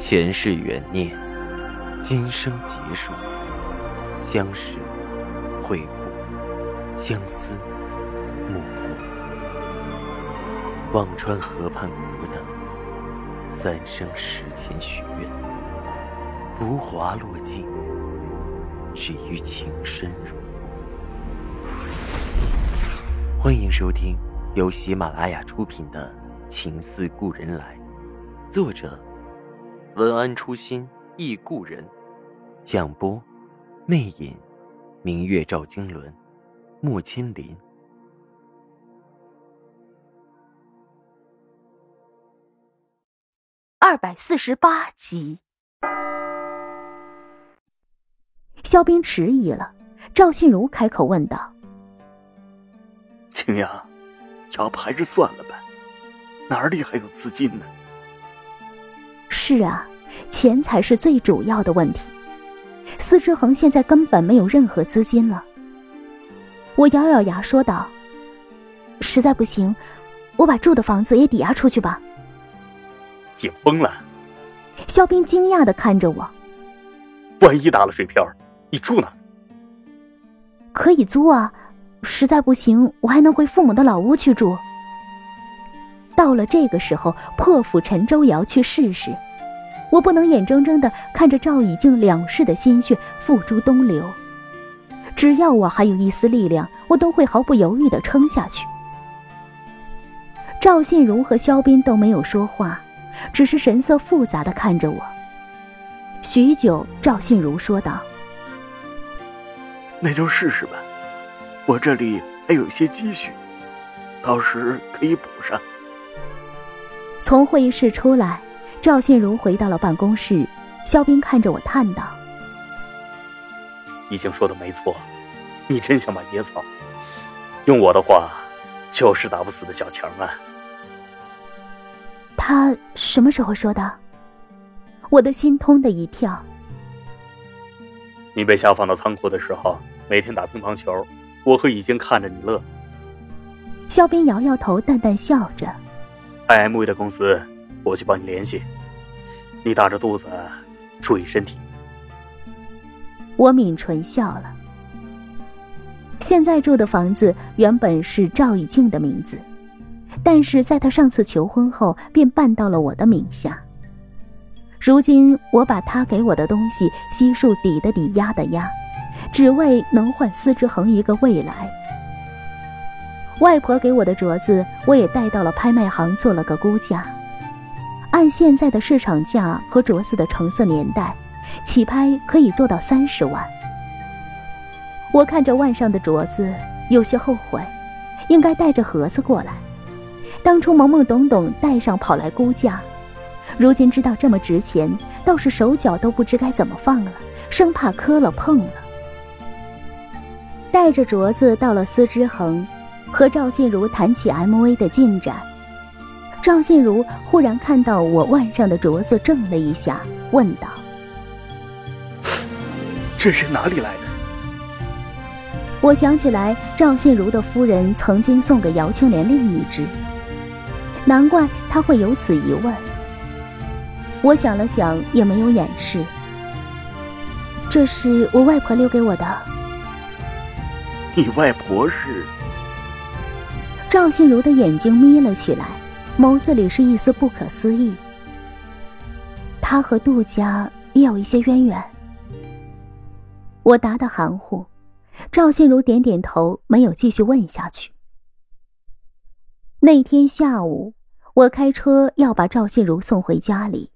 前世缘念，今生劫数，相识、会故，相思、幕后。忘川河畔孤等，三生石前许愿，浮华落尽，只余情深入。欢迎收听由喜马拉雅出品的《情似故人来》，作者文安初心忆故人，蒋波魅影，明月照经纶，木千林。二百四十八集，肖冰迟疑了。赵信如开口问道：“青阳，要不还是算了吧，哪里还有资金呢？”“是啊，钱才是最主要的问题。司之恒现在根本没有任何资金了。”我咬咬牙说道：“实在不行，我把住的房子也抵押出去吧。”你疯了！肖斌惊讶的看着我。万一打了水漂，你住哪？可以租啊，实在不行，我还能回父母的老屋去住。到了这个时候，破釜沉舟也要去试试。我不能眼睁睁的看着赵以静两世的心血付诸东流。只要我还有一丝力量，我都会毫不犹豫的撑下去。赵信如和肖斌都没有说话。只是神色复杂的看着我。许久，赵信如说道：“那就试试吧，我这里还有些积蓄，到时可以补上。”从会议室出来，赵信如回到了办公室。肖斌看着我叹道：“已经说的没错，你真想把野草，用我的话，就是打不死的小强啊。”他什么时候说的？我的心通的一跳。你被下放到仓库的时候，每天打乒乓球，我和已经看着你乐。肖斌摇摇头，淡淡笑着。IMV 的公司，我去帮你联系。你大着肚子，注意身体。我抿唇笑了。现在住的房子原本是赵以静的名字。但是在他上次求婚后，便办到了我的名下。如今我把他给我的东西悉数抵的抵，押的押，只为能换司之恒一个未来。外婆给我的镯子，我也带到了拍卖行做了个估价。按现在的市场价和镯子的成色年代，起拍可以做到三十万。我看着腕上的镯子，有些后悔，应该带着盒子过来。当初懵懵懂懂带上跑来估价，如今知道这么值钱，倒是手脚都不知该怎么放了，生怕磕了碰了。带着镯子到了司之恒，和赵信如谈起 MV 的进展。赵信如忽然看到我腕上的镯子，怔了一下，问道：“这是哪里来的？”我想起来，赵信如的夫人曾经送给姚青莲另一只。难怪他会有此疑问。我想了想，也没有掩饰。这是我外婆留给我的。你外婆是？赵信如的眼睛眯了起来，眸子里是一丝不可思议。他和杜家也有一些渊源。我答得含糊，赵信如点点头，没有继续问下去。那天下午，我开车要把赵信如送回家里。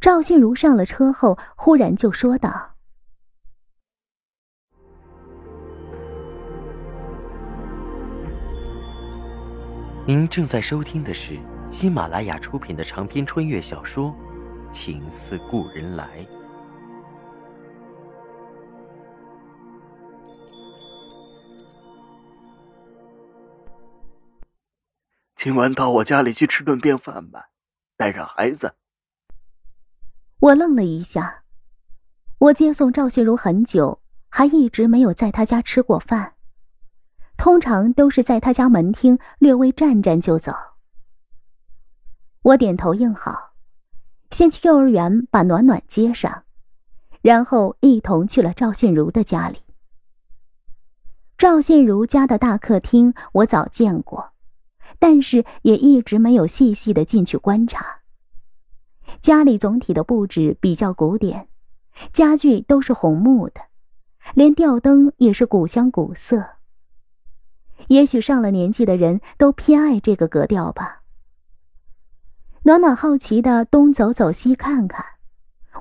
赵信如上了车后，忽然就说道：“您正在收听的是喜马拉雅出品的长篇穿越小说《情似故人来》。”今晚到我家里去吃顿便饭吧，带上孩子。我愣了一下，我接送赵信如很久，还一直没有在她家吃过饭，通常都是在他家门厅略微站站就走。我点头应好，先去幼儿园把暖暖接上，然后一同去了赵信如的家里。赵信如家的大客厅我早见过，但是也一直没有细细的进去观察。家里总体的布置比较古典，家具都是红木的，连吊灯也是古香古色。也许上了年纪的人都偏爱这个格调吧。暖暖好奇的东走走西看看，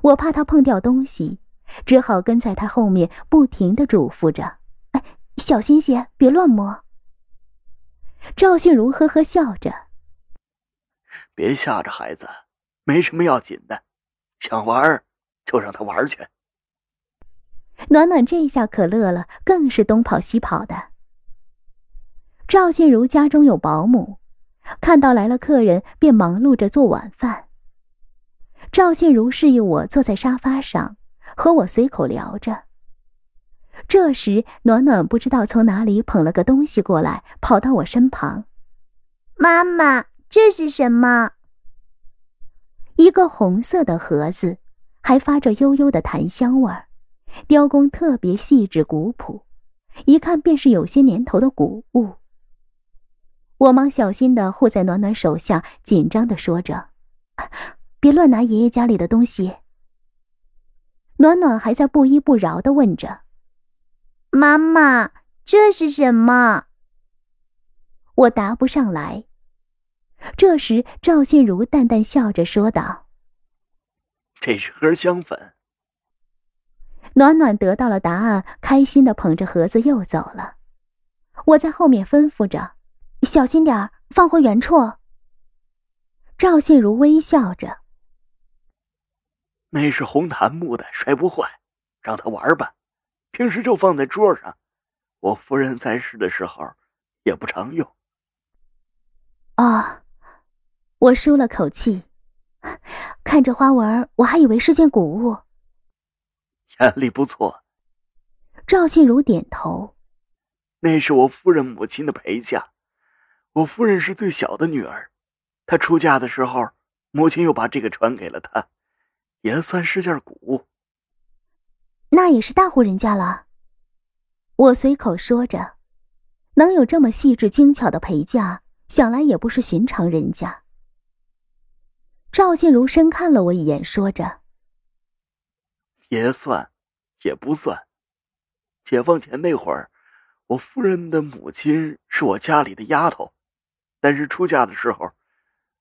我怕他碰掉东西，只好跟在他后面，不停的嘱咐着：“哎，小心些，别乱摸。”赵信如呵呵笑着：“别吓着孩子，没什么要紧的，想玩就让他玩去。”暖暖这下可乐了，更是东跑西跑的。赵信如家中有保姆。看到来了客人，便忙碌着做晚饭。赵信如示意我坐在沙发上，和我随口聊着。这时，暖暖不知道从哪里捧了个东西过来，跑到我身旁：“妈妈，这是什么？”一个红色的盒子，还发着悠悠的檀香味儿，雕工特别细致古朴，一看便是有些年头的古物。我忙小心的护在暖暖手下，紧张的说着：“别乱拿爷爷家里的东西。”暖暖还在不依不饶的问着：“妈妈，这是什么？”我答不上来。这时，赵信如淡淡笑着说道：“这是盒香粉。”暖暖得到了答案，开心的捧着盒子又走了。我在后面吩咐着。小心点儿，放回原处。赵信如微笑着：“那是红檀木的，摔不坏，让他玩吧。平时就放在桌上，我夫人在世的时候也不常用。”啊，我舒了口气，看这花纹，我还以为是件古物。眼力不错。赵信如点头：“那是我夫人母亲的陪嫁。”我夫人是最小的女儿，她出嫁的时候，母亲又把这个传给了她，也算是件古物。那也是大户人家了。我随口说着，能有这么细致精巧的陪嫁，想来也不是寻常人家。赵信如深看了我一眼，说着：“也算，也不算。解放前那会儿，我夫人的母亲是我家里的丫头。”但是出嫁的时候，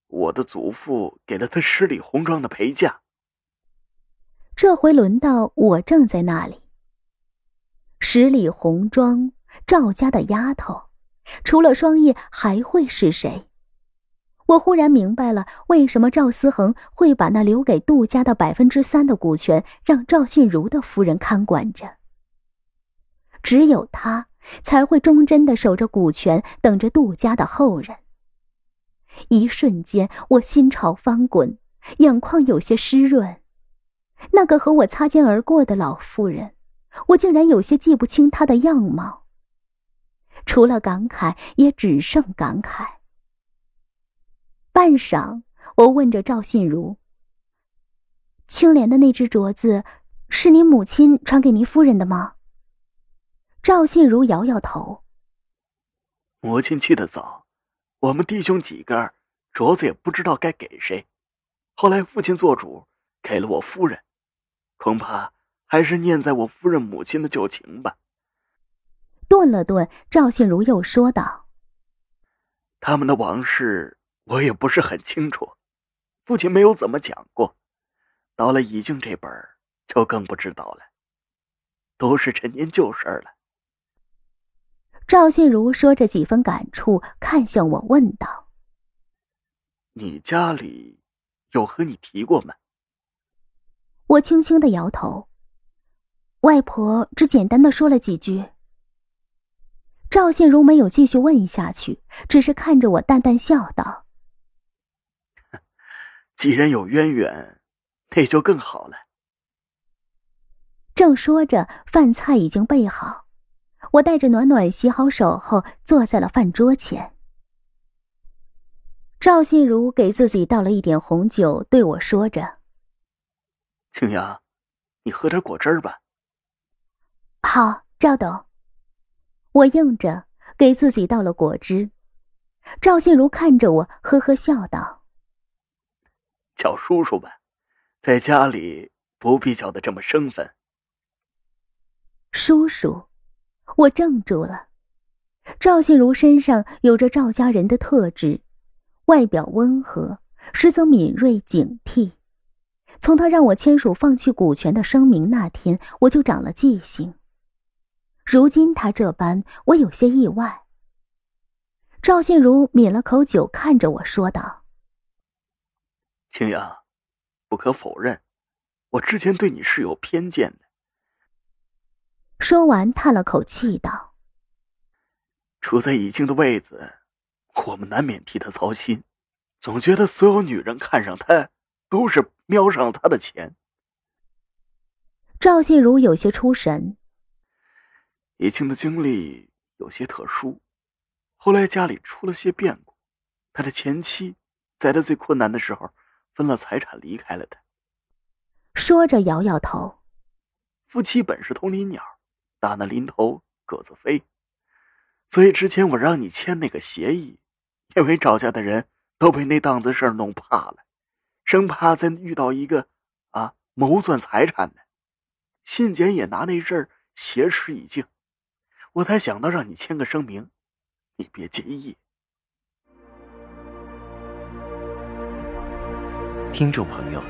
我的祖父给了她十里红妆的陪嫁。这回轮到我正在那里。十里红妆，赵家的丫头，除了双叶还会是谁？我忽然明白了，为什么赵思恒会把那留给杜家的百分之三的股权让赵信如的夫人看管着。只有他才会忠贞的守着股权，等着杜家的后人。一瞬间，我心潮翻滚，眼眶有些湿润。那个和我擦肩而过的老妇人，我竟然有些记不清她的样貌。除了感慨，也只剩感慨。半晌，我问着赵信如：“青莲的那只镯子，是你母亲传给您夫人的吗？”赵信如摇摇头：“母亲去的早。”我们弟兄几个镯子也不知道该给谁，后来父亲做主给了我夫人，恐怕还是念在我夫人母亲的旧情吧。顿了顿，赵信如又说道：“他们的往事我也不是很清楚，父亲没有怎么讲过。到了已经这本就更不知道了，都是陈年旧事了。”赵信如说着几分感触，看向我问道：“你家里有和你提过吗？”我轻轻的摇头。外婆只简单的说了几句。赵信如没有继续问下去，只是看着我淡淡笑道：“既然有渊源，那就更好了。”正说着，饭菜已经备好。我带着暖暖洗好手后，坐在了饭桌前。赵信如给自己倒了一点红酒，对我说着：“青阳，你喝点果汁吧。好，赵董。我应着，给自己倒了果汁。赵信如看着我，呵呵笑道：“叫叔叔吧，在家里不必叫的这么生分。”叔叔，我怔住了。赵信如身上有着赵家人的特质，外表温和，实则敏锐警惕。从他让我签署放弃股权的声明那天，我就长了记性。如今他这般，我有些意外。赵信如抿了口酒，看着我说道：“青阳，不可否认，我之前对你是有偏见的。”说完，叹了口气道：“处在已经的位子，我们难免替他操心，总觉得所有女人看上他，都是瞄上了他的钱。”赵信如有些出神。以庆的经历有些特殊，后来家里出了些变故，他的前妻在他最困难的时候分了财产离开了他。说着摇摇头。夫妻本是同林鸟，大难临头各自飞。所以之前我让你签那个协议，因为赵家的人都被那档子事儿弄怕了，生怕再遇到一个啊谋算财产的。信简也拿那事儿挟持以敬。我才想到让你签个声明，你别介意。听众朋友，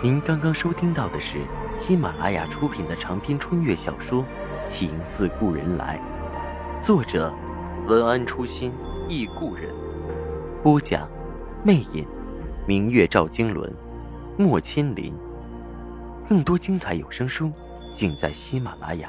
您刚刚收听到的是喜马拉雅出品的长篇穿越小说《情似故人来》，作者文安初心忆故人，播讲魅影，明月照经纶，莫千林。更多精彩有声书，尽在喜马拉雅。